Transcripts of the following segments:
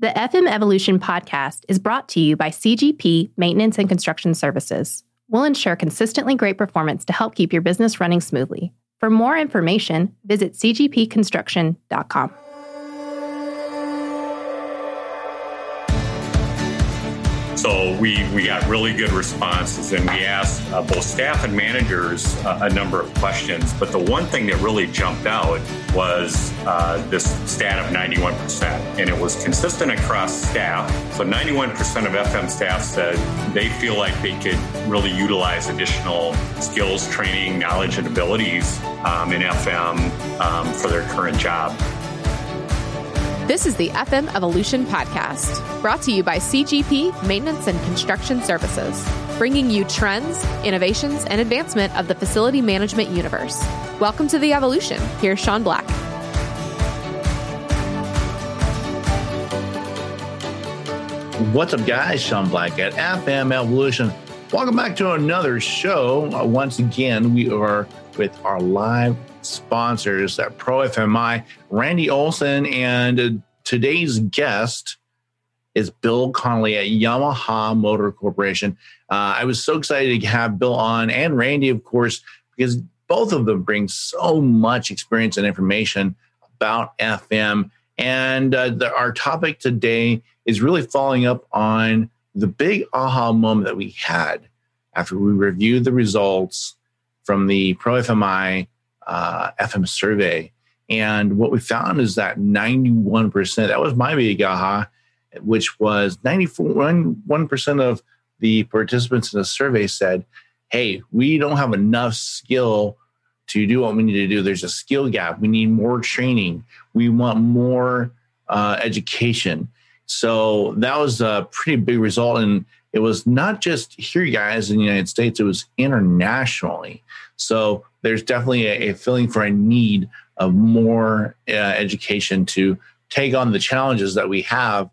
The FM Evolution podcast is brought to you by CGP Maintenance and Construction Services. We'll ensure consistently great performance to help keep your business running smoothly. For more information, visit cgpconstruction.com. So we, we got really good responses and we asked uh, both staff and managers uh, a number of questions. But the one thing that really jumped out was uh, this stat of 91%. And it was consistent across staff. So 91% of FM staff said they feel like they could really utilize additional skills, training, knowledge, and abilities um, in FM um, for their current job. This is the FM Evolution Podcast, brought to you by CGP Maintenance and Construction Services, bringing you trends, innovations, and advancement of the facility management universe. Welcome to the Evolution. Here's Sean Black. What's up, guys? Sean Black at FM Evolution. Welcome back to another show. Uh, once again, we are with our live sponsors at Pro FMI, Randy Olson, and uh, today's guest is Bill Connolly at Yamaha Motor Corporation. Uh, I was so excited to have Bill on and Randy, of course, because both of them bring so much experience and information about FM. And uh, the, our topic today is really following up on the big aha moment that we had after we reviewed the results from the Pro FMI uh, FM survey. And what we found is that 91%, that was my big aha, which was 91% of the participants in the survey said, hey, we don't have enough skill to do what we need to do. There's a skill gap. We need more training. We want more uh, education. So that was a pretty big result. And it was not just here, guys, in the United States, it was internationally. So there's definitely a, a feeling for a need of more uh, education to take on the challenges that we have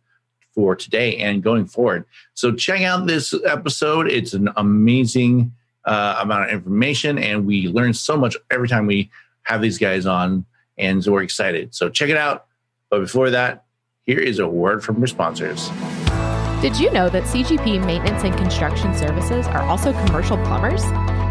for today and going forward. So check out this episode. It's an amazing uh, amount of information, and we learn so much every time we have these guys on, and so we're excited. So check it out. But before that, here is a word from your sponsors. Did you know that CGP Maintenance and Construction Services are also commercial plumbers?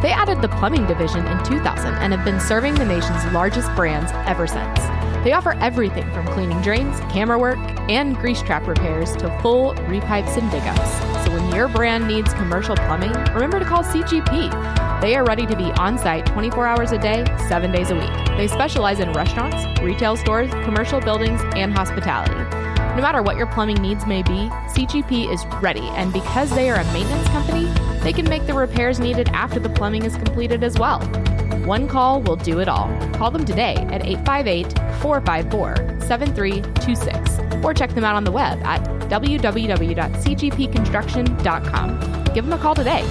They added the plumbing division in 2000 and have been serving the nation's largest brands ever since. They offer everything from cleaning drains, camera work, and grease trap repairs to full repipes and digouts. So when your brand needs commercial plumbing, remember to call CGP. They are ready to be on site 24 hours a day, 7 days a week. They specialize in restaurants, retail stores, commercial buildings, and hospitality. No matter what your plumbing needs may be, CGP is ready, and because they are a maintenance company, they can make the repairs needed after the plumbing is completed as well. One call will do it all. Call them today at 858 454 7326 or check them out on the web at www.cgpconstruction.com. Give them a call today.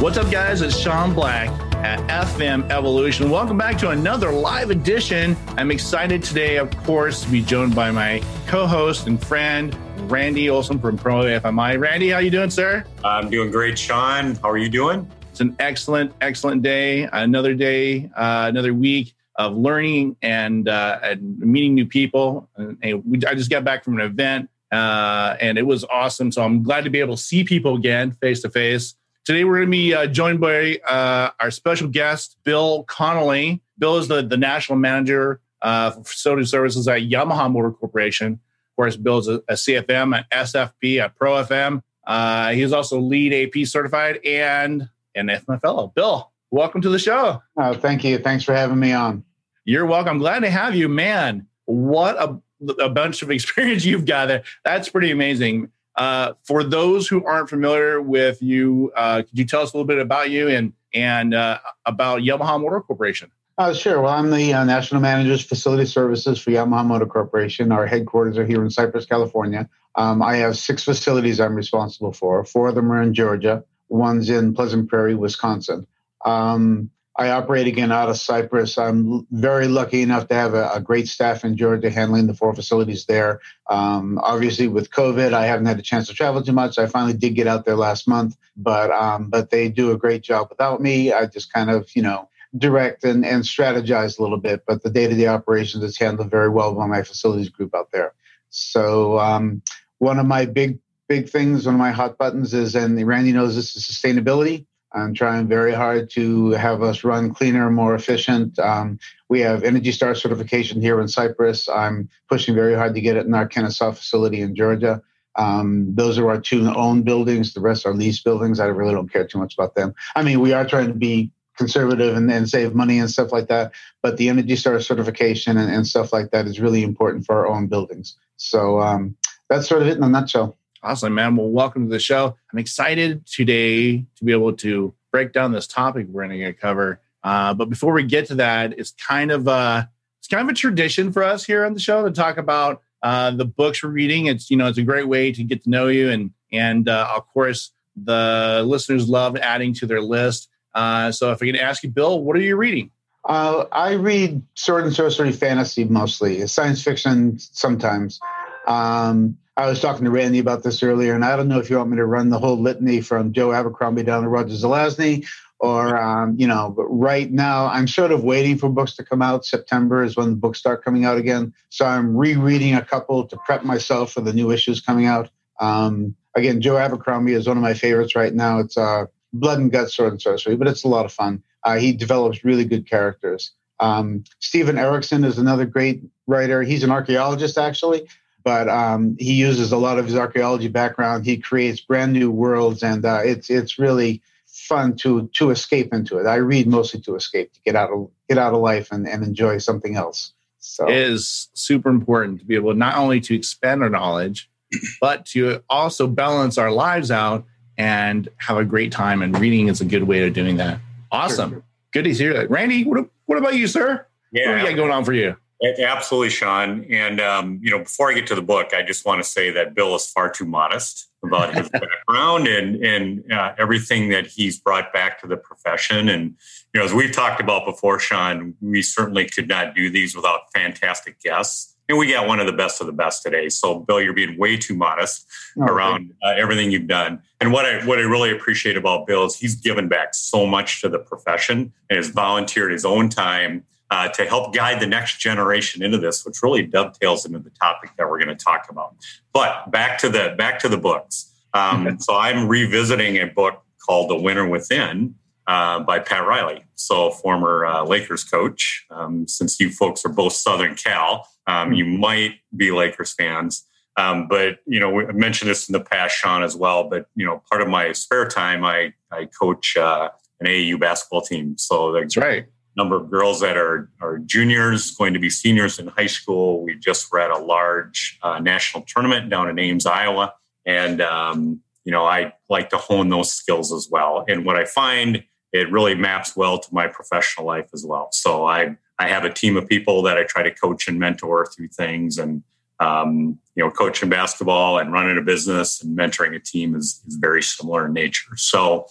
What's up, guys? It's Sean Black at FM Evolution. Welcome back to another live edition. I'm excited today, of course, to be joined by my co-host and friend Randy Olson from Pro FMI. Randy, how you doing, sir? I'm doing great, Sean. How are you doing? It's an excellent, excellent day. Another day, uh, another week of learning and, uh, and meeting new people. And, and we, I just got back from an event, uh, and it was awesome. So I'm glad to be able to see people again face to face. Today, we're going to be uh, joined by uh, our special guest, Bill Connolly. Bill is the, the national manager uh, for facility services at Yamaha Motor Corporation. Of course, Bill is a, a CFM an SFP a Pro FM. Uh, he's also LEED AP certified and an IFMA fellow. Bill, welcome to the show. Oh, thank you. Thanks for having me on. You're welcome. Glad to have you, man. What a, a bunch of experience you've got there. That's pretty amazing. Uh, for those who aren't familiar with you, uh, could you tell us a little bit about you and and uh, about Yamaha Motor Corporation? Uh, sure. Well, I'm the uh, national manager of facility services for Yamaha Motor Corporation. Our headquarters are here in Cypress, California. Um, I have six facilities I'm responsible for. Four of them are in Georgia. One's in Pleasant Prairie, Wisconsin. Um, I operate again out of Cypress. I'm very lucky enough to have a, a great staff in Georgia handling the four facilities there. Um, obviously, with COVID, I haven't had a chance to travel too much. I finally did get out there last month, but um, but they do a great job without me. I just kind of you know direct and, and strategize a little bit, but the day to day operations is handled very well by my facilities group out there. So, um, one of my big, big things, one of my hot buttons is, and Randy knows this is sustainability. I'm trying very hard to have us run cleaner, more efficient. Um, we have Energy Star certification here in Cypress. I'm pushing very hard to get it in our Kennesaw facility in Georgia. Um, those are our two owned buildings. The rest are leased buildings. I really don't care too much about them. I mean, we are trying to be conservative and, and save money and stuff like that. But the Energy Star certification and, and stuff like that is really important for our own buildings. So um, that's sort of it in a nutshell. Awesome, man. Well, welcome to the show. I'm excited today to be able to break down this topic we're going to cover. Uh, but before we get to that, it's kind of a it's kind of a tradition for us here on the show to talk about uh, the books we're reading. It's you know it's a great way to get to know you, and and uh, of course the listeners love adding to their list. Uh, so if I can ask you, Bill, what are you reading? Uh, I read sword and sorcery fantasy mostly, science fiction sometimes. Um, I was talking to Randy about this earlier, and I don't know if you want me to run the whole litany from Joe Abercrombie down to Roger Zelazny, or um, you know. But right now, I'm sort of waiting for books to come out. September is when the books start coming out again, so I'm rereading a couple to prep myself for the new issues coming out. Um, again, Joe Abercrombie is one of my favorites right now. It's uh, Blood and Guts, Sword and Sorcery, but it's a lot of fun. Uh, he develops really good characters. Um, Steven Erikson is another great writer. He's an archaeologist, actually, but um, he uses a lot of his archaeology background. He creates brand new worlds, and uh, it's it's really fun to to escape into it. I read mostly to escape, to get out of get out of life and, and enjoy something else. So it is super important to be able not only to expand our knowledge, but to also balance our lives out and have a great time. And reading is a good way of doing that. Awesome. Sure. Good to hear that. Randy, what, what about you, sir? Yeah. What do you got going on for you? Absolutely, Sean. And um, you know, before I get to the book, I just want to say that Bill is far too modest about his background and and uh, everything that he's brought back to the profession. And you know, as we've talked about before, Sean, we certainly could not do these without fantastic guests. And we got one of the best of the best today. So, Bill, you're being way too modest oh, around uh, everything you've done. And what I what I really appreciate about Bill is he's given back so much to the profession and has volunteered his own time uh, to help guide the next generation into this, which really dovetails into the topic that we're going to talk about. But back to the back to the books. Um, okay. So I'm revisiting a book called The Winner Within uh, by Pat Riley, so former uh, Lakers coach. Um, since you folks are both Southern Cal, um, you might be Lakers fans. Um, but you know, I mentioned this in the past, Sean, as well. But you know, part of my spare time, I I coach uh, an AAU basketball team. So that's right number of girls that are, are juniors, going to be seniors in high school. We just were at a large uh, national tournament down in Ames, Iowa. And, um, you know, I like to hone those skills as well. And what I find, it really maps well to my professional life as well. So I, I have a team of people that I try to coach and mentor through things. And, um, you know, coaching basketball and running a business and mentoring a team is, is very similar in nature. So,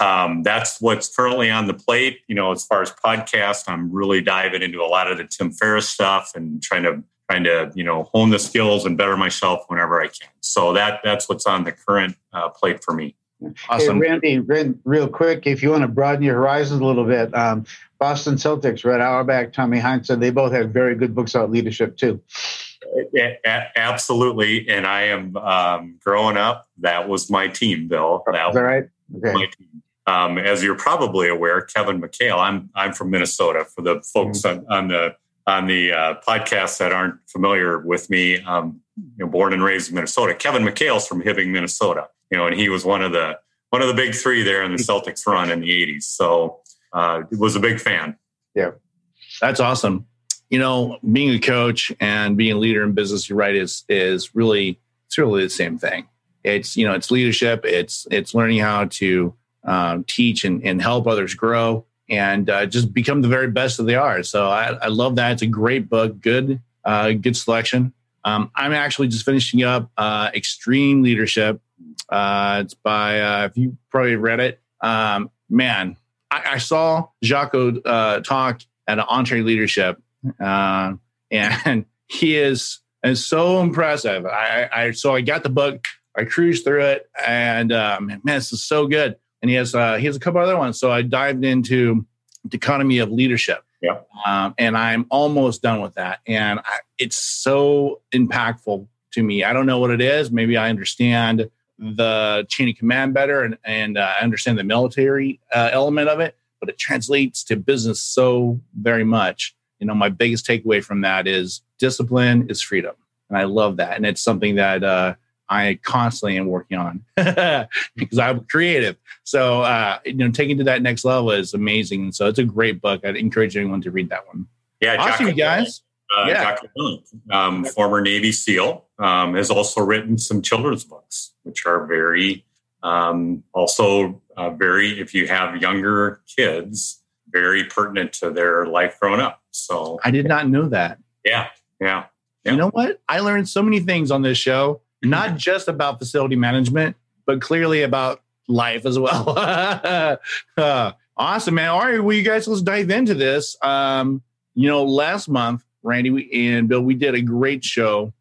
um, that's what's currently on the plate. You know, as far as podcast, I'm really diving into a lot of the Tim Ferriss stuff and trying to trying to you know hone the skills and better myself whenever I can. So that that's what's on the current uh, plate for me. Awesome, hey, Randy. Randy, real quick, if you want to broaden your horizons a little bit, um, Boston Celtics, Red Auerbach, Tommy Heinsohn, they both have very good books about leadership too. Absolutely, and I am um, growing up. That was my team, Bill. That Is that right? Okay. Um, as you're probably aware, Kevin McHale. I'm I'm from Minnesota. For the folks mm-hmm. on, on, the on the uh, podcast that aren't familiar with me, um, you know, born and raised in Minnesota. Kevin McHale's from Hibbing, Minnesota. You know, and he was one of the one of the big three there in the Celtics run in the '80s. So, uh, was a big fan. Yeah, that's awesome. You know, being a coach and being a leader in business, you're right, is is really it's really the same thing. It's you know it's leadership. It's it's learning how to um, teach and, and help others grow and uh, just become the very best that they are. So I, I love that. It's a great book. Good uh, good selection. Um, I'm actually just finishing up uh, Extreme Leadership. Uh, it's by uh, if you probably read it. Um, man, I, I saw Jocko uh, talk at an EntreLeadership, and he is is so impressive. I, I so I got the book I cruised through it, and um, man, this is so good. And he has uh, he has a couple other ones. So I dived into the dichotomy of leadership. Yeah. Um, and I'm almost done with that. And I, it's so impactful to me. I don't know what it is. Maybe I understand the chain of command better and, and uh, I understand the military uh, element of it, but it translates to business so very much. You know, my biggest takeaway from that is discipline is freedom. And I love that. And it's something that uh, I constantly am working on because I'm creative. So, uh, you know, taking to that next level is amazing. So it's a great book. I'd encourage anyone to read that one. Yeah, awesome, you guys. Uh, yeah. um, former Navy SEAL, um, has also written some children's books, which are very, um, also uh, very, if you have younger kids, very pertinent to their life growing up. So I did not know that. Yeah, yeah. yeah. You know what? I learned so many things on this show not just about facility management, but clearly about life as well. uh, awesome, man. All right, well, you guys, let's dive into this. Um, you know, last month, Randy and Bill, we did a great show,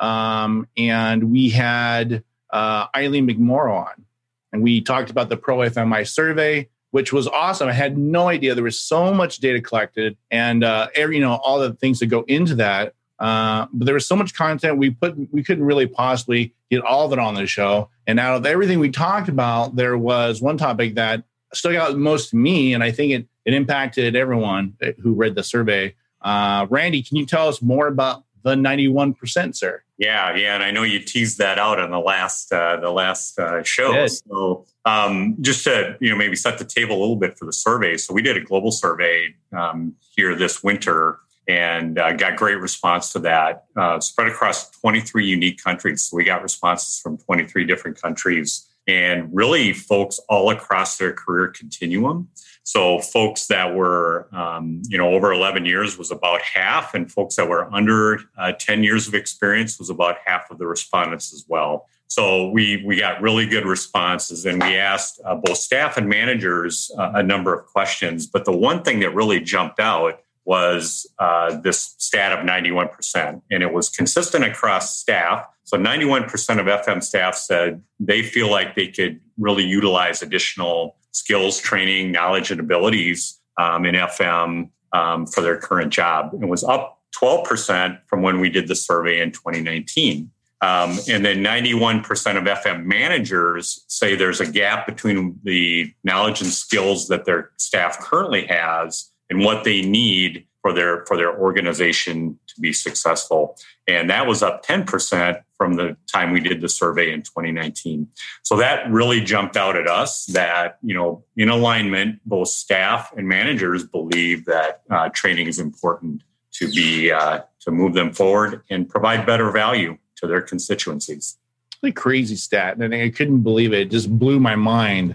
um, and we had uh, Eileen McMorrow on, and we talked about the Pro FMI survey, which was awesome. I had no idea there was so much data collected, and uh, every, you know all the things that go into that. Uh, but there was so much content we put we couldn't really possibly get all of it on the show. And out of everything we talked about, there was one topic that stuck out most to me, and I think it it impacted everyone who read the survey. Uh, Randy, can you tell us more about the ninety one percent, sir? Yeah, yeah, and I know you teased that out on the last uh, the last uh, show. So um, just to you know maybe set the table a little bit for the survey. So we did a global survey um, here this winter and uh, got great response to that. Uh, spread across 23 unique countries. So we got responses from 23 different countries and really folks all across their career continuum. So folks that were, um, you know, over 11 years was about half, and folks that were under uh, 10 years of experience was about half of the respondents as well. So we we got really good responses, and we asked uh, both staff and managers uh, a number of questions. But the one thing that really jumped out was uh, this stat of 91%. And it was consistent across staff. So 91% of FM staff said they feel like they could really utilize additional skills, training, knowledge, and abilities um, in FM um, for their current job. It was up 12% from when we did the survey in 2019. Um, and then 91% of FM managers say there's a gap between the knowledge and skills that their staff currently has and what they need for their for their organization to be successful. And that was up 10% from the time we did the survey in 2019 so that really jumped out at us that you know in alignment both staff and managers believe that uh, training is important to be uh, to move them forward and provide better value to their constituencies. A crazy stat and i couldn't believe it. It just blew my mind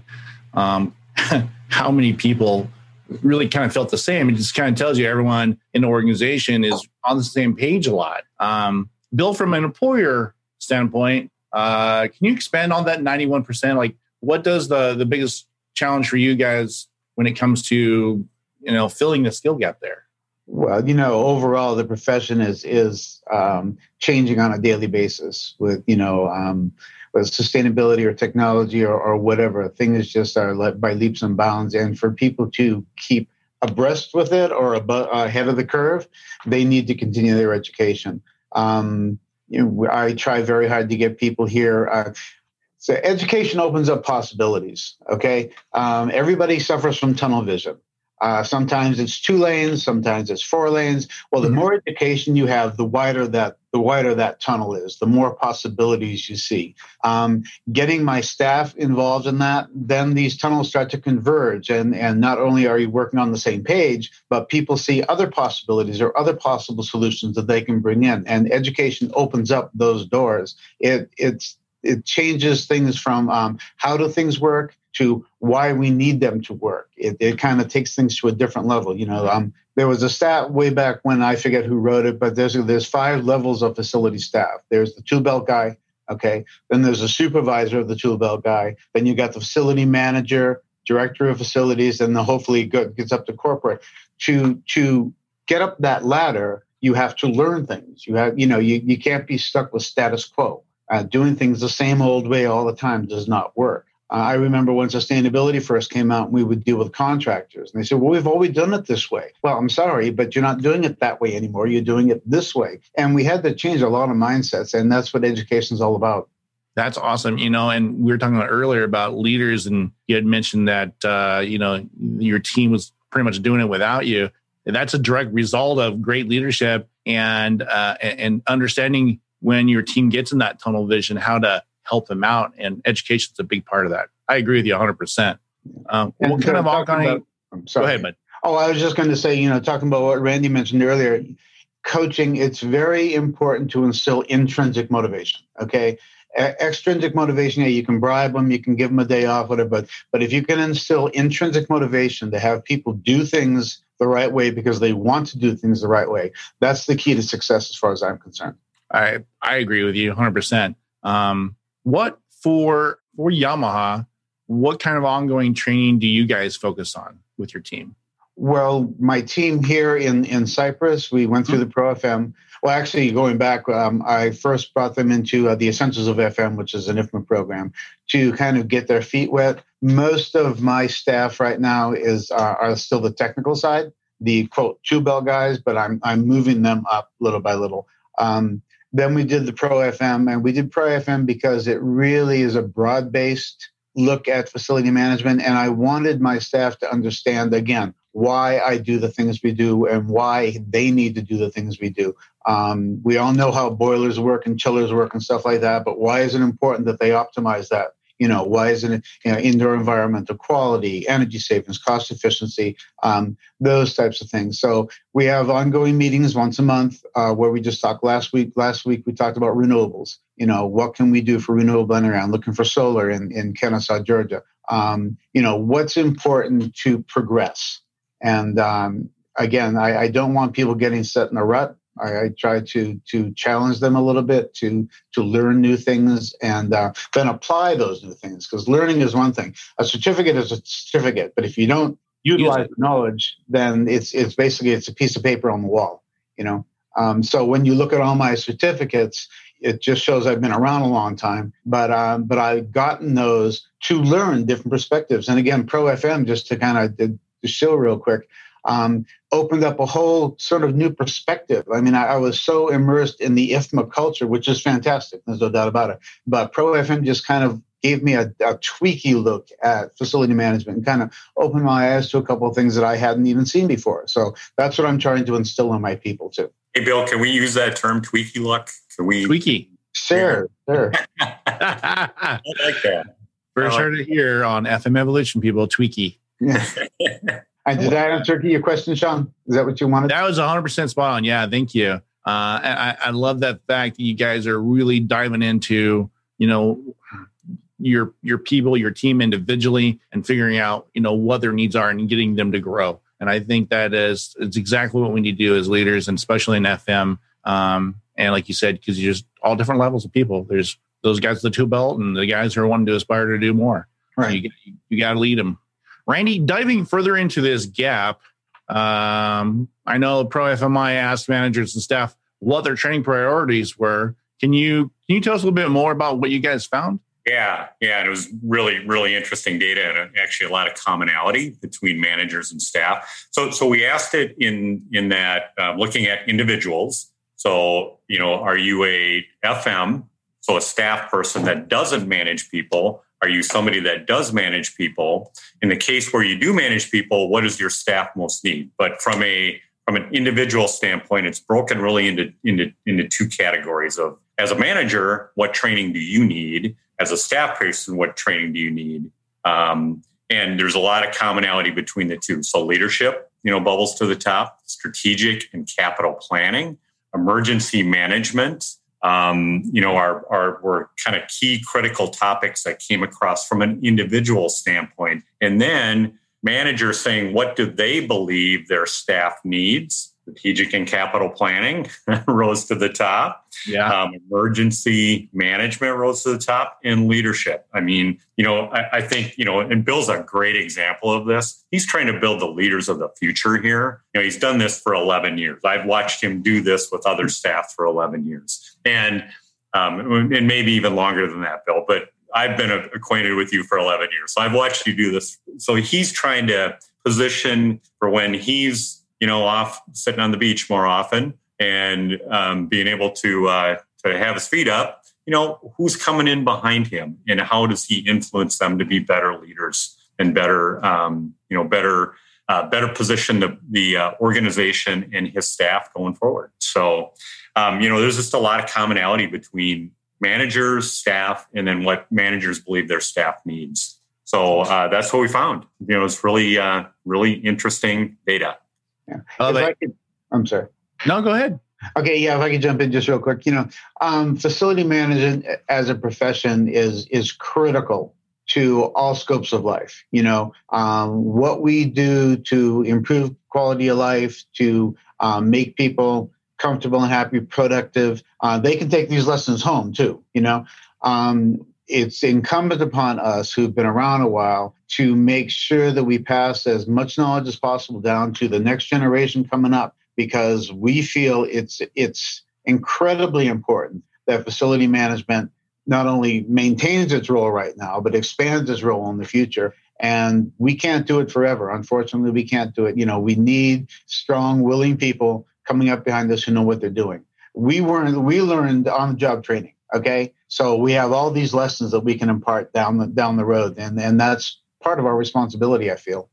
um, how many people really kind of felt the same. It just kind of tells you everyone in the organization is on the same page a lot. Um, Bill, from an employer standpoint, uh, can you expand on that 91%? Like, what does the, the biggest challenge for you guys when it comes to, you know, filling the skill gap there? Well, you know, overall, the profession is is um, changing on a daily basis with you know um, sustainability or technology or, or whatever. Things just are led by leaps and bounds. And for people to keep abreast with it or above, ahead of the curve, they need to continue their education. Um, you know, I try very hard to get people here. Uh, so education opens up possibilities. Okay, um, everybody suffers from tunnel vision. Uh, sometimes it's two lanes, sometimes it's four lanes. Well, the mm-hmm. more education you have, the wider that the wider that tunnel is, the more possibilities you see. Um, getting my staff involved in that, then these tunnels start to converge, and and not only are you working on the same page, but people see other possibilities or other possible solutions that they can bring in, and education opens up those doors. It it's it changes things from um, how do things work to why we need them to work. It, it kind of takes things to a different level. You know, um, there was a stat way back when I forget who wrote it, but there's there's five levels of facility staff. There's the tool belt guy, okay. Then there's a supervisor of the tool belt guy. Then you got the facility manager, director of facilities, and then hopefully it gets up to corporate. To to get up that ladder, you have to learn things. You have you know you you can't be stuck with status quo. Uh, doing things the same old way all the time does not work. I remember when sustainability first came out, we would deal with contractors. And they said, Well, we've always done it this way. Well, I'm sorry, but you're not doing it that way anymore. You're doing it this way. And we had to change a lot of mindsets. And that's what education is all about. That's awesome. You know, and we were talking about earlier about leaders, and you had mentioned that, uh, you know, your team was pretty much doing it without you. That's a direct result of great leadership and uh, and understanding when your team gets in that tunnel vision how to help them out. And education is a big part of that. I agree with you 100%. Um, what kind of ongoing? About, Go ahead, bud. Oh, I was just going to say, you know, talking about what Randy mentioned earlier, coaching, it's very important to instill intrinsic motivation. Okay extrinsic motivation yeah you can bribe them you can give them a day off whatever but but if you can instill intrinsic motivation to have people do things the right way because they want to do things the right way that's the key to success as far as i'm concerned i i agree with you 100% um, what for for yamaha what kind of ongoing training do you guys focus on with your team well my team here in in cypress we went through the pro fm well, actually, going back, um, I first brought them into uh, the Essentials of FM, which is an IFMA program, to kind of get their feet wet. Most of my staff right now is uh, are still the technical side, the quote two bell guys, but I'm I'm moving them up little by little. Um, then we did the Pro FM, and we did Pro FM because it really is a broad based look at facility management, and I wanted my staff to understand again why I do the things we do and why they need to do the things we do. Um, we all know how boilers work and chillers work and stuff like that, but why is it important that they optimize that? You know, why isn't it you know, indoor environmental quality, energy savings, cost efficiency, um, those types of things. So we have ongoing meetings once a month uh, where we just talked last week. Last week we talked about renewables. You know, what can we do for renewable energy? I'm looking for solar in, in Kennesaw, Georgia. Um, you know, what's important to progress? And um, again, I, I, don't want people getting set in a rut. I, I, try to to challenge them a little bit to to learn new things and uh, then apply those new things. Because learning is one thing. A certificate is a certificate, but if you don't utilize the knowledge, then it's it's basically it's a piece of paper on the wall. You know. Um, so when you look at all my certificates, it just shows I've been around a long time. But um, but I've gotten those to learn different perspectives. And again, Pro FM just to kind of show real quick, um, opened up a whole sort of new perspective. I mean, I, I, was so immersed in the IFMA culture, which is fantastic. There's no doubt about it. But Pro FM just kind of gave me a, a tweaky look at facility management and kind of opened my eyes to a couple of things that I hadn't even seen before. So that's what I'm trying to instill in my people too. Hey, Bill, can we use that term tweaky look? Can we? Tweaky. Sure, sure. I like that. First heard it here on FM Evolution, people. Tweaky. And did that answer your question, Sean? Is that what you wanted? That was 100% spot on. Yeah, thank you. Uh, I, I love that fact that you guys are really diving into, you know, your your people, your team individually, and figuring out, you know, what their needs are and getting them to grow. And I think that is it's exactly what we need to do as leaders, and especially in FM. Um, and like you said, because you're just all different levels of people. There's those guys with the two belt, and the guys who are wanting to aspire to do more. Right. So you, you got to lead them Randy, diving further into this gap, um, I know Pro FMI asked managers and staff what their training priorities were. Can you can you tell us a little bit more about what you guys found? Yeah, yeah, it was really, really interesting data and actually a lot of commonality between managers and staff. So, so we asked it in in that uh, looking at individuals. So, you know, are you a FM, so a staff person that doesn't manage people, are you somebody that does manage people? In the case where you do manage people, what does your staff most need? But from a from an individual standpoint, it's broken really into, into, into two categories of as a manager, what training do you need? As a staff person, what training do you need? Um, and there's a lot of commonality between the two. So leadership, you know, bubbles to the top, strategic and capital planning, emergency management, um, you know, are, are were kind of key critical topics that came across from an individual standpoint. And then managers saying, what do they believe their staff needs? Strategic and capital planning rose to the top. Yeah. Um, emergency management rose to the top and leadership. I mean, you know, I, I, think, you know, and Bill's a great example of this. He's trying to build the leaders of the future here. You know, he's done this for 11 years. I've watched him do this with other staff for 11 years. And, um, and maybe even longer than that, Bill. But I've been acquainted with you for 11 years, so I've watched you do this. So he's trying to position for when he's you know off sitting on the beach more often and um, being able to uh, to have his feet up. You know, who's coming in behind him, and how does he influence them to be better leaders and better, um, you know, better uh, better position the, the uh, organization and his staff going forward. So, um, you know, there's just a lot of commonality between managers, staff, and then what managers believe their staff needs. So uh, that's what we found. You know, it's really, uh, really interesting data. Yeah. Oh, I could, I'm sorry. No, go ahead. Okay, yeah, if I could jump in just real quick, you know, um, facility management as a profession is is critical to all scopes of life. You know, um, what we do to improve quality of life, to um, make people comfortable and happy, productive. Uh, they can take these lessons home too. You know, um, it's incumbent upon us who've been around a while to make sure that we pass as much knowledge as possible down to the next generation coming up, because we feel it's it's incredibly important that facility management not only maintains its role right now, but expands its role in the future. And we can't do it forever. Unfortunately, we can't do it. You know, we need strong, willing people coming up behind us who know what they're doing. We weren't, we learned on the job training. Okay. So we have all these lessons that we can impart down the, down the road. And, and that's part of our responsibility, I feel.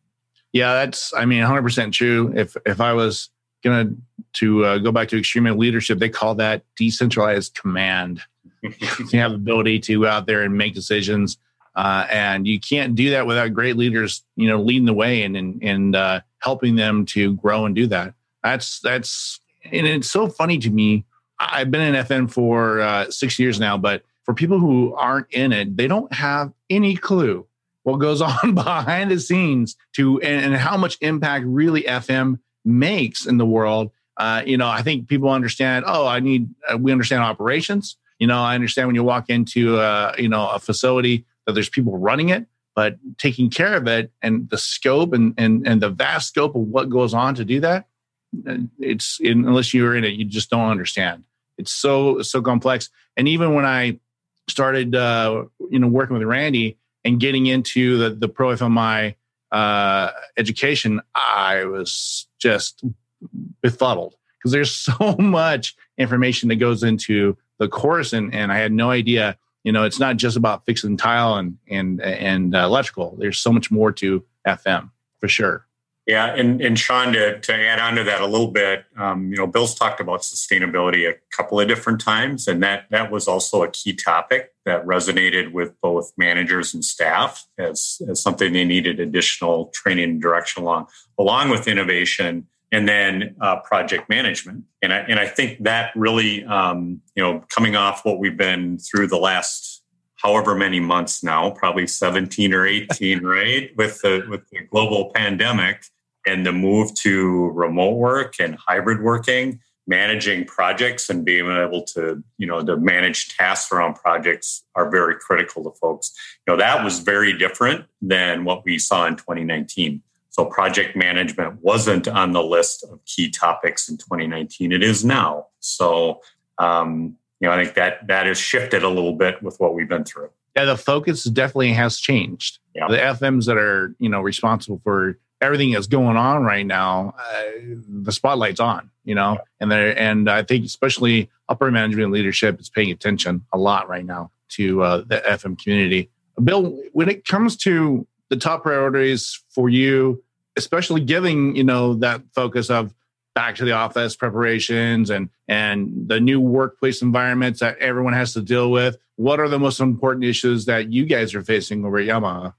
Yeah, that's, I mean, 100% true. If, if I was going to, to uh, go back to extreme leadership, they call that decentralized command. you have the ability to go out there and make decisions. Uh, and you can't do that without great leaders, you know, leading the way and, and, and uh, helping them to grow and do that. That's that's and it's so funny to me. I've been in FM for uh, six years now, but for people who aren't in it, they don't have any clue what goes on behind the scenes to and, and how much impact really FM makes in the world. Uh, you know, I think people understand. Oh, I need. Uh, we understand operations. You know, I understand when you walk into a, you know a facility that there's people running it, but taking care of it and the scope and and and the vast scope of what goes on to do that it's unless you're in it, you just don't understand. It's so so complex. And even when I started, uh, you know, working with Randy and getting into the the pro FMI uh, education, I was just befuddled because there's so much information that goes into the course, and and I had no idea. You know, it's not just about fixing tile and and and uh, electrical. There's so much more to FM for sure. Yeah, and, and Sean, to, to add on to that a little bit, um, you know, Bill's talked about sustainability a couple of different times, and that that was also a key topic that resonated with both managers and staff as, as something they needed additional training and direction along, along with innovation and then uh, project management. And I, and I think that really, um, you know, coming off what we've been through the last however many months now, probably 17 or 18, right? With the with the global pandemic and the move to remote work and hybrid working, managing projects and being able to, you know, to manage tasks around projects are very critical to folks. You know, that was very different than what we saw in 2019. So project management wasn't on the list of key topics in 2019. It is now. So um, you know, I think that that has shifted a little bit with what we've been through. Yeah, the focus definitely has changed. Yeah. The FMs that are you know responsible for everything that's going on right now, uh, the spotlight's on. You know, yeah. and there and I think especially upper management leadership is paying attention a lot right now to uh, the FM community. Bill, when it comes to the top priorities for you, especially giving you know that focus of back to the office preparations and and the new workplace environments that everyone has to deal with what are the most important issues that you guys are facing over at yamaha?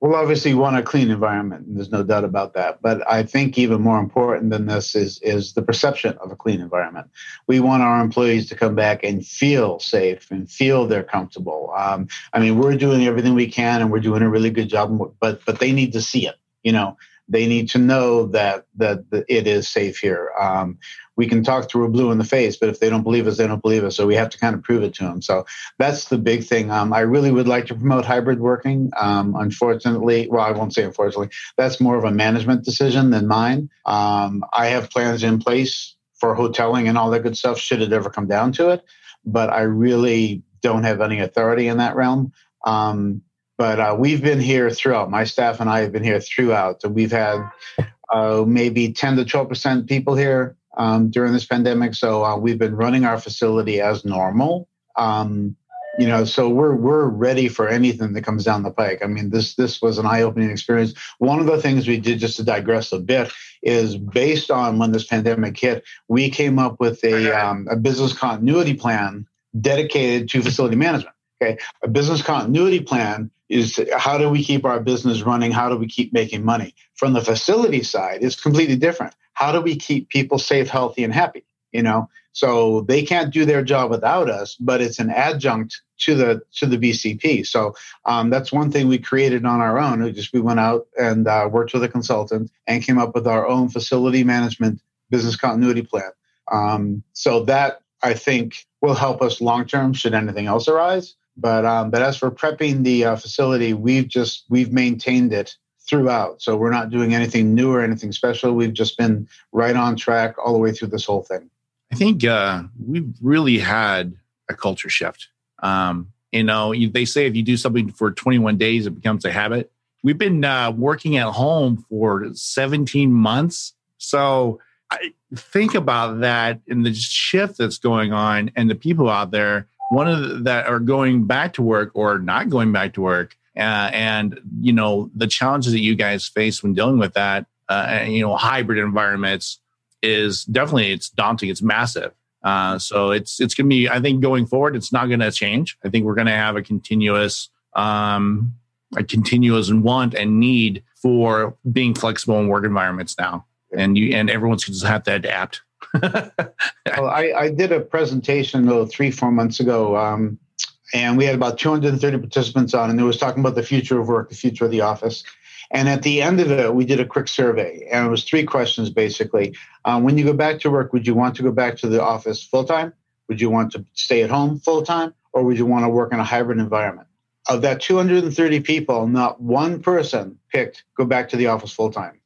Well obviously we want a clean environment and there's no doubt about that. But i think even more important than this is is the perception of a clean environment. We want our employees to come back and feel safe and feel they're comfortable. Um, i mean we're doing everything we can and we're doing a really good job but but they need to see it you know they need to know that that, that it is safe here. Um, we can talk through a blue in the face, but if they don't believe us, they don't believe us. So we have to kind of prove it to them. So that's the big thing. Um, I really would like to promote hybrid working. Um, unfortunately, well, I won't say unfortunately, that's more of a management decision than mine. Um, I have plans in place for hoteling and all that good stuff should it ever come down to it, but I really don't have any authority in that realm. Um, but uh, we've been here throughout. My staff and I have been here throughout. We've had uh, maybe 10 to 12 percent people here um, during this pandemic. So uh, we've been running our facility as normal. Um, you know, so we're we're ready for anything that comes down the pike. I mean, this this was an eye-opening experience. One of the things we did, just to digress a bit, is based on when this pandemic hit, we came up with a um, a business continuity plan dedicated to facility management. Okay, a business continuity plan is how do we keep our business running? How do we keep making money? From the facility side, it's completely different. How do we keep people safe, healthy, and happy? You know, so they can't do their job without us, but it's an adjunct to the to the BCP. So um, that's one thing we created on our own. We just we went out and uh, worked with a consultant and came up with our own facility management business continuity plan. Um, so that I think will help us long term should anything else arise. But um, but as for prepping the uh, facility, we've just we've maintained it throughout. So we're not doing anything new or anything special. We've just been right on track all the way through this whole thing. I think uh, we've really had a culture shift. Um, you know, they say if you do something for 21 days, it becomes a habit. We've been uh, working at home for 17 months. So I think about that and the shift that's going on and the people out there, one of the, that are going back to work or not going back to work. Uh, and, you know, the challenges that you guys face when dealing with that, uh, you know, hybrid environments, is definitely it's daunting. It's massive. Uh, so it's it's going to be. I think going forward, it's not going to change. I think we're going to have a continuous, um, a continuous want and need for being flexible in work environments now, and you and everyone's going to have to adapt. well, I, I did a presentation though three four months ago. Um, and we had about 230 participants on, and it was talking about the future of work, the future of the office. And at the end of it, we did a quick survey, and it was three questions basically. Um, when you go back to work, would you want to go back to the office full time? Would you want to stay at home full time? Or would you want to work in a hybrid environment? Of that 230 people, not one person picked go back to the office full time.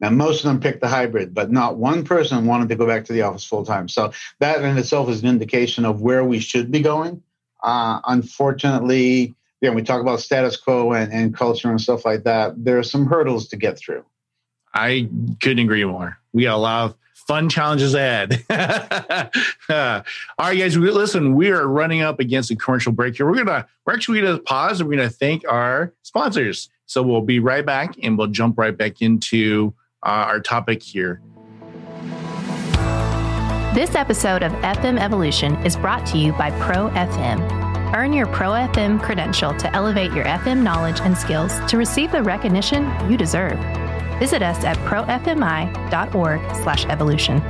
Now, most of them picked the hybrid, but not one person wanted to go back to the office full time. So that in itself is an indication of where we should be going. Uh, unfortunately, know, we talk about status quo and, and culture and stuff like that. There are some hurdles to get through. I couldn't agree more. We got a lot of fun challenges ahead. all right, guys. We, listen, we are running up against a commercial break here. We're gonna we're actually gonna pause and we're gonna thank our sponsors. So we'll be right back and we'll jump right back into our topic here. This episode of FM Evolution is brought to you by Pro FM. Earn your Pro FM credential to elevate your FM knowledge and skills to receive the recognition you deserve. Visit us at profmi.org/evolution.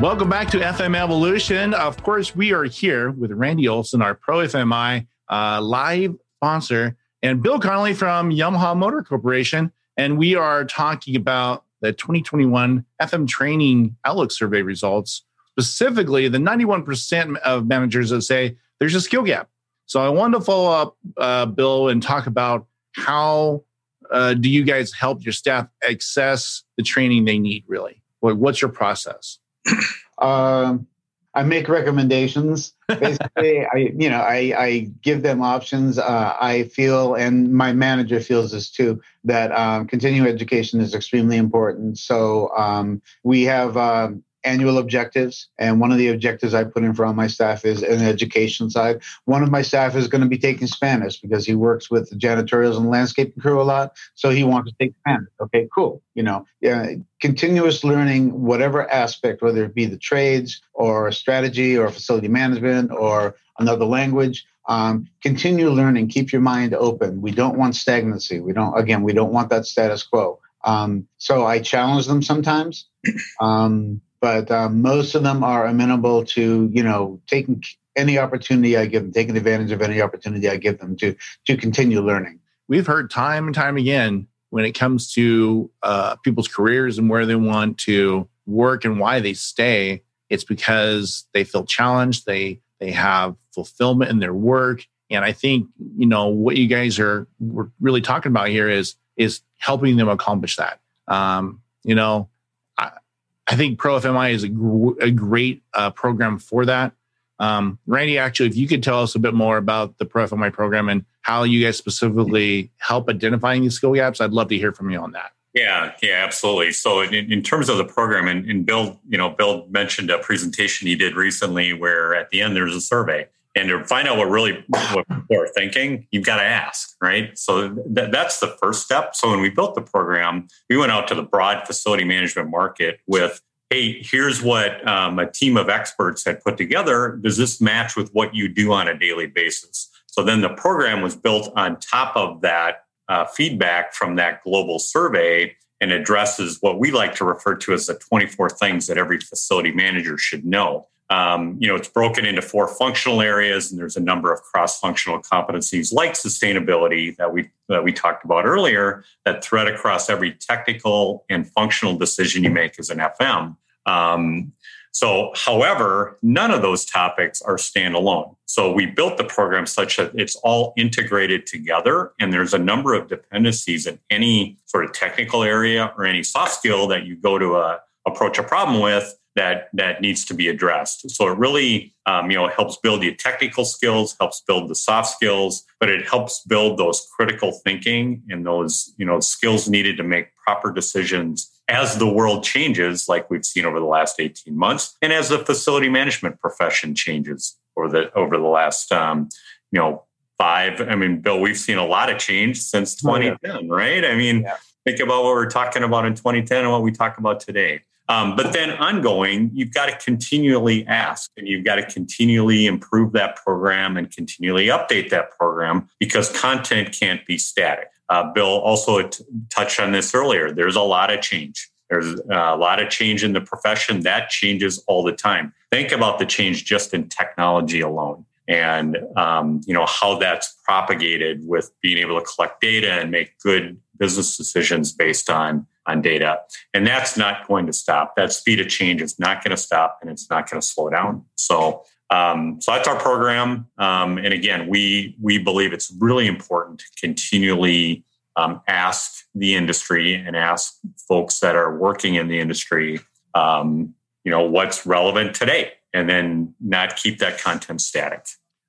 Welcome back to FM Evolution. Of course, we are here with Randy Olson, our Pro FMI uh, live sponsor, and Bill Connolly from Yamaha Motor Corporation. And we are talking about the 2021 FM Training Outlook Survey results specifically the 91% of managers that say there's a skill gap. So I wanted to follow up, uh, Bill, and talk about how uh, do you guys help your staff access the training they need? Really, what, what's your process? Um, I make recommendations. Basically, I you know I, I give them options. Uh, I feel, and my manager feels this too, that um, continuing education is extremely important. So um, we have um, annual objectives. And one of the objectives I put in for all my staff is an education side. One of my staff is going to be taking Spanish because he works with the janitorials and landscaping crew a lot. So he wants to take Spanish. Okay, cool. You know, yeah, continuous learning, whatever aspect, whether it be the trades or strategy or facility management or another language. Um, continue learning. Keep your mind open. We don't want stagnancy. We don't. Again, we don't want that status quo. Um, so I challenge them sometimes. Um, but um, most of them are amenable to you know taking any opportunity I give them, taking advantage of any opportunity I give them to to continue learning. We've heard time and time again when it comes to uh, people's careers and where they want to work and why they stay. It's because they feel challenged. They they have fulfillment in their work, and I think you know what you guys are we're really talking about here is is helping them accomplish that. Um, you know, I think Pro FMI is a, gr- a great uh, program for that. Um, Randy, actually, if you could tell us a bit more about the ProFMI program and how you guys specifically help identifying these skill gaps, I'd love to hear from you on that. Yeah, yeah, absolutely. So in, in terms of the program, and, and Bill, you know, Bill mentioned a presentation he did recently where at the end there's a survey. And to find out what really what people are thinking, you've got to ask, right? So th- that's the first step. So when we built the program, we went out to the broad facility management market with, hey, here's what um, a team of experts had put together. Does this match with what you do on a daily basis? So then the program was built on top of that uh, feedback from that global survey and addresses what we like to refer to as the 24 things that every facility manager should know. Um, you know, it's broken into four functional areas, and there's a number of cross-functional competencies like sustainability that we that we talked about earlier that thread across every technical and functional decision you make as an FM. Um, so, however, none of those topics are standalone. So, we built the program such that it's all integrated together, and there's a number of dependencies in any sort of technical area or any soft skill that you go to uh, approach a problem with that that needs to be addressed. So it really um, you know helps build the technical skills, helps build the soft skills, but it helps build those critical thinking and those you know skills needed to make proper decisions as the world changes, like we've seen over the last 18 months, and as the facility management profession changes over the over the last um, you know five. I mean, Bill, we've seen a lot of change since 2010, oh, yeah. right? I mean, yeah. think about what we're talking about in 2010 and what we talk about today. Um, but then ongoing, you've got to continually ask and you've got to continually improve that program and continually update that program because content can't be static. Uh, Bill also t- touched on this earlier. There's a lot of change. There's uh, a lot of change in the profession that changes all the time. Think about the change just in technology alone and um, you know how that's propagated with being able to collect data and make good business decisions based on on data. And that's not going to stop. That speed of change is not going to stop and it's not going to slow down. So, um, so that's our program. Um, and again, we, we believe it's really important to continually um, ask the industry and ask folks that are working in the industry, um, you know, what's relevant today and then not keep that content static.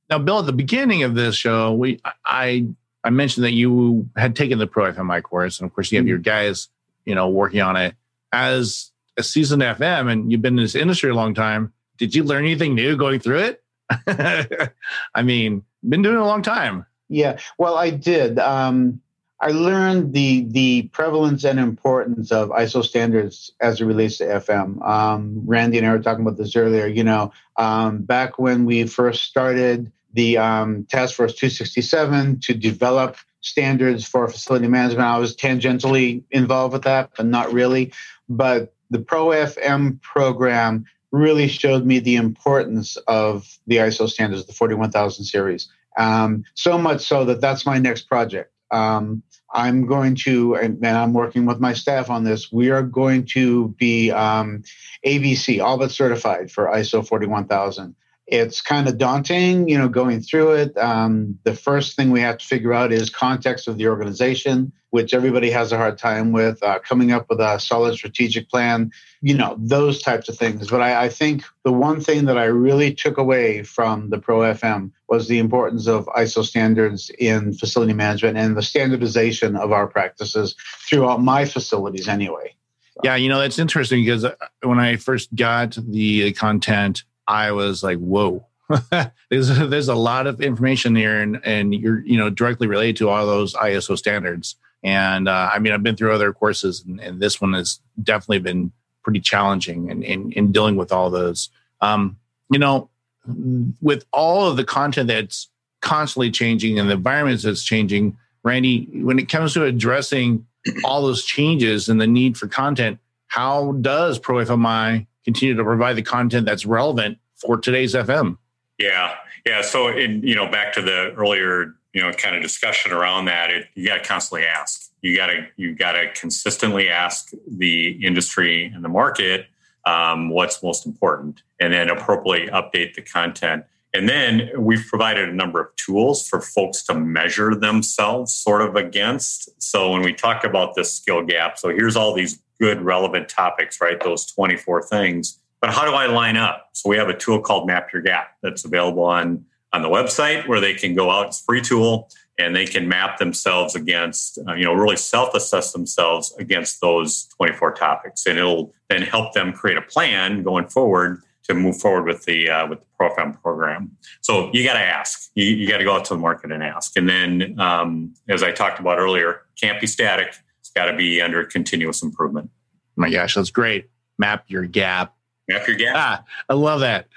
Now, Bill, at the beginning of this show, we I I mentioned that you had taken the Pro FMI course, and of course, you have mm-hmm. your guys you know, working on it. As a seasoned FM and you've been in this industry a long time, did you learn anything new going through it? I mean, been doing it a long time. Yeah, well, I did. Um, I learned the the prevalence and importance of ISO standards as it relates to FM. Um, Randy and I were talking about this earlier. You know, um, back when we first started the um, Task Force 267 to develop standards for facility management. I was tangentially involved with that, but not really. But the ProFM program really showed me the importance of the ISO standards, the 41000 series. Um, so much so that that's my next project. Um, I'm going to, and I'm working with my staff on this. We are going to be um, ABC, all but certified for ISO 41000 it's kind of daunting, you know, going through it. Um, the first thing we have to figure out is context of the organization, which everybody has a hard time with. Uh, coming up with a solid strategic plan, you know, those types of things. But I, I think the one thing that I really took away from the Pro FM was the importance of ISO standards in facility management and the standardization of our practices throughout my facilities, anyway. Yeah, you know, that's interesting because uh, when I first got the content I was like, whoa. there's there's a lot of information here, and and you're you know directly related to all those ISO standards. And uh, I mean, I've been through other courses, and, and this one has definitely been pretty challenging in, in, in dealing with all those. Um, you know, with all of the content that's constantly changing and the environments that's changing, Randy, when it comes to addressing all those changes and the need for content, how does ProFMI continue to provide the content that's relevant for today's FM. Yeah, yeah. So, in you know, back to the earlier you know kind of discussion around that, it, you got to constantly ask. You got to you got to consistently ask the industry and the market um, what's most important, and then appropriately update the content. And then we've provided a number of tools for folks to measure themselves sort of against. So when we talk about this skill gap, so here's all these good relevant topics, right? Those 24 things but how do I line up? So we have a tool called Map Your Gap that's available on on the website where they can go out. It's free tool and they can map themselves against, uh, you know, really self assess themselves against those 24 topics. And it'll then help them create a plan going forward to move forward with the uh, with the ProFM program. So you got to ask. You, you got to go out to the market and ask. And then, um, as I talked about earlier, can't be static. It's got to be under continuous improvement. Oh my gosh, that's great. Map your gap. Map your gap. Ah, I love that.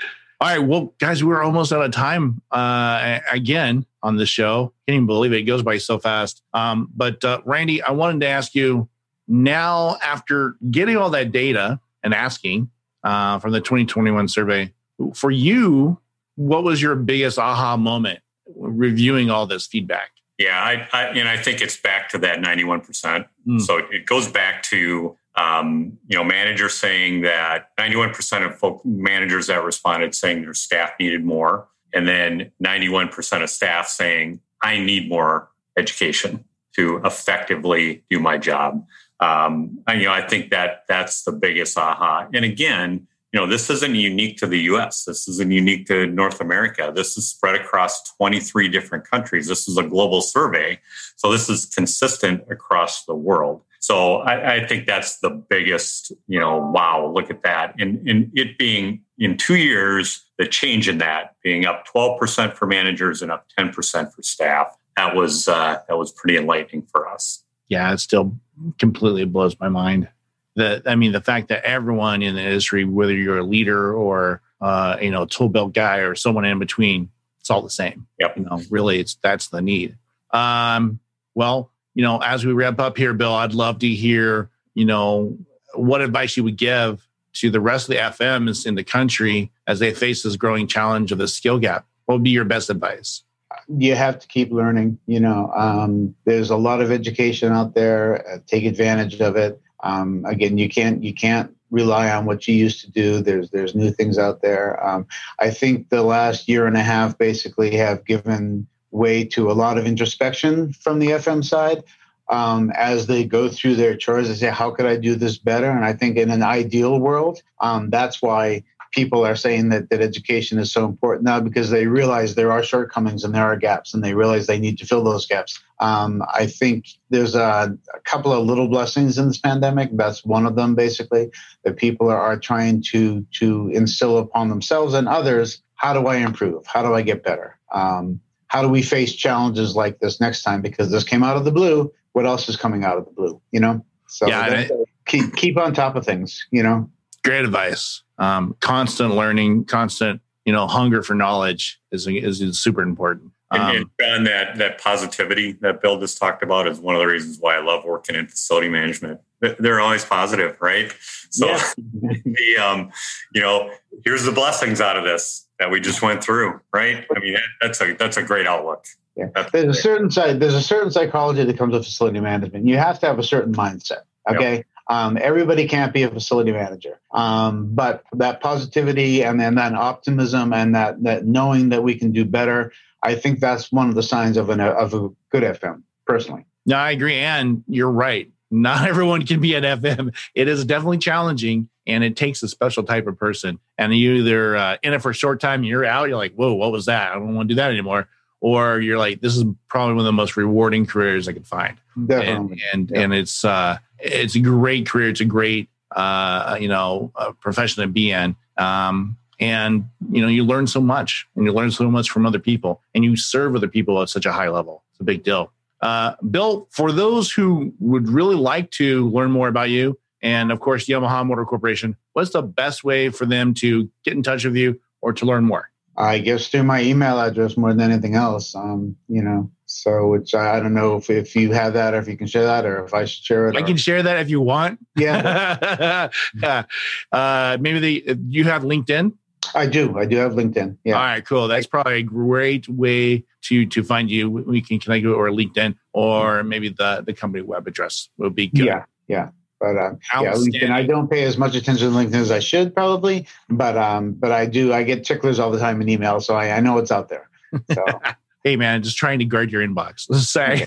All right, well, guys, we're almost out of time uh, again on the show. Can't even believe it; it goes by so fast. Um, but uh, Randy, I wanted to ask you now, after getting all that data and asking uh, from the 2021 survey, for you, what was your biggest aha moment reviewing all this feedback? Yeah, I, I and I think it's back to that 91%. Mm. So it goes back to um, you know, managers saying that 91% of folk managers that responded saying their staff needed more, and then 91% of staff saying I need more education to effectively do my job. Um, and, you know, I think that that's the biggest aha. And again, you know, this isn't unique to the U.S. This isn't unique to North America. This is spread across 23 different countries. This is a global survey, so this is consistent across the world. So I, I, think that's the biggest, you know, wow, look at that. And, and it being in two years, the change in that being up 12% for managers and up 10% for staff, that was uh, that was pretty enlightening for us. Yeah, it still completely blows my mind. The, I mean, the fact that everyone in the industry, whether you're a leader or uh, you know, a tool belt guy or someone in between, it's all the same. Yep. You know, really, it's that's the need. Um, well, you know, as we wrap up here, Bill, I'd love to hear, you know, what advice you would give to the rest of the FMs in the country as they face this growing challenge of the skill gap. What would be your best advice? You have to keep learning. You know, um, there's a lot of education out there. Uh, take advantage of it. Um, again, you can't you can't rely on what you used to do. There's there's new things out there. Um, I think the last year and a half basically have given way to a lot of introspection from the FM side. Um, as they go through their chores, they say, "How could I do this better?" And I think in an ideal world, um, that's why people are saying that, that education is so important now because they realize there are shortcomings and there are gaps, and they realize they need to fill those gaps. Um, I think there's a, a, couple of little blessings in this pandemic. That's one of them, basically, that people are, are trying to to instill upon themselves and others. How do I improve? How do I get better? Um, how do we face challenges like this next time? Because this came out of the blue. What else is coming out of the blue? You know. So yeah, keep keep on top of things. You know. Great advice. Um, constant learning, constant you know hunger for knowledge is is, is super important. Um, and, and that that positivity that Bill just talked about is one of the reasons why I love working in facility management. They're always positive, right? So yeah. the um, you know, here's the blessings out of this that we just went through, right? I mean, that, that's a that's a great outlook. Yeah. there's a certain side. There's a certain psychology that comes with facility management. You have to have a certain mindset. Okay. Yep. Um, everybody can't be a facility manager, um, but that positivity and then that optimism and that that knowing that we can do better, I think that's one of the signs of an of a good FM. Personally, no, I agree, and you're right. Not everyone can be an FM. It is definitely challenging, and it takes a special type of person. And you either uh, in it for a short time, you're out, you're like, whoa, what was that? I don't want to do that anymore. Or you're like, this is probably one of the most rewarding careers I could find. Definitely. And and, and it's uh, it's a great career. It's a great uh, you know profession to be in. Um, and you know you learn so much, and you learn so much from other people, and you serve other people at such a high level. It's a big deal. Uh, Bill, for those who would really like to learn more about you, and of course, Yamaha Motor Corporation, what's the best way for them to get in touch with you or to learn more? I guess through my email address more than anything else. Um, you know, so which I don't know if, if you have that or if you can share that or if I should share it. I or... can share that if you want. Yeah. yeah. Uh, maybe the you have LinkedIn. I do. I do have LinkedIn. Yeah. All right. Cool. That's probably a great way to to find you. We can connect you or LinkedIn or maybe the the company web address would be good. Yeah. Yeah. But uh, yeah, LinkedIn. I don't pay as much attention to LinkedIn as I should probably, but um, but I do. I get ticklers all the time in email, so I, I know it's out there. So. hey man, just trying to guard your inbox. Let's say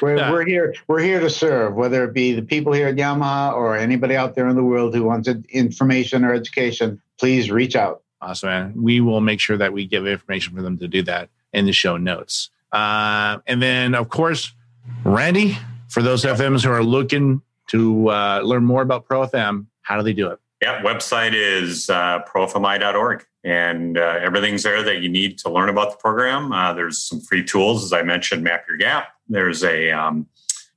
we're, we're here. We're here to serve, whether it be the people here at Yamaha or anybody out there in the world who wants information or education. Please reach out. Awesome, man. We will make sure that we give information for them to do that in the show notes. Uh, and then, of course, Randy, for those FMs who are looking to uh, learn more about ProFM, how do they do it? Yeah, website is uh, profmi.org, and uh, everything's there that you need to learn about the program. Uh, there's some free tools, as I mentioned, Map Your Gap. There's a um,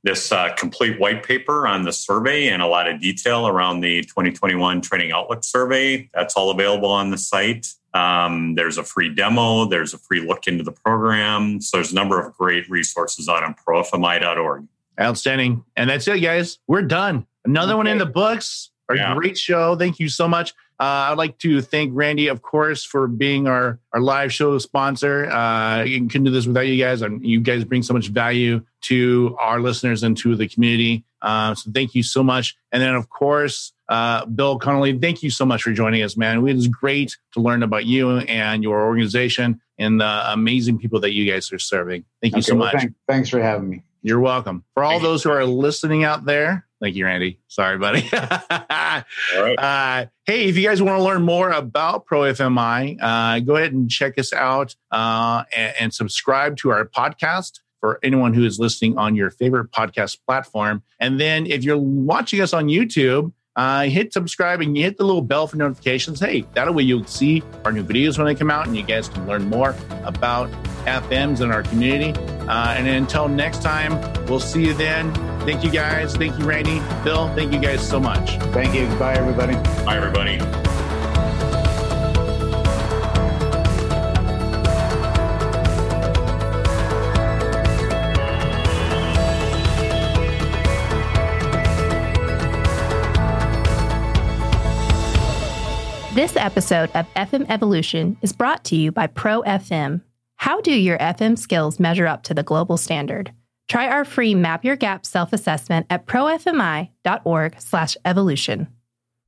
this uh, complete white paper on the survey and a lot of detail around the 2021 Training Outlook survey. That's all available on the site. Um, there's a free demo. There's a free look into the program. So there's a number of great resources out on profmi.org. Outstanding. And that's it, guys. We're done. Another okay. one in the books. A yeah. great show. Thank you so much. Uh, I'd like to thank Randy, of course, for being our, our live show sponsor. Uh, you couldn't do this without you guys. And you guys bring so much value to our listeners and to the community. Uh, so thank you so much. And then, of course, uh, Bill Connolly, thank you so much for joining us, man. It was great to learn about you and your organization and the amazing people that you guys are serving. Thank you okay, so well, much. thanks for having me. You're welcome. For all those who are listening out there, thank you, Randy. Sorry, buddy. all right. Uh, hey, if you guys want to learn more about ProFMI, uh, go ahead and check us out uh, and, and subscribe to our podcast for anyone who is listening on your favorite podcast platform. And then if you're watching us on YouTube, uh, hit subscribe and hit the little bell for notifications. Hey, that way you'll see our new videos when they come out and you guys can learn more about FMs in our community. Uh, and until next time, we'll see you then. Thank you guys. Thank you, Randy. Bill, thank you guys so much. Thank you. Bye, everybody. Bye, everybody. This episode of FM Evolution is brought to you by Pro FM. How do your FM skills measure up to the global standard? Try our free Map Your Gap self-assessment at profmi.org/evolution.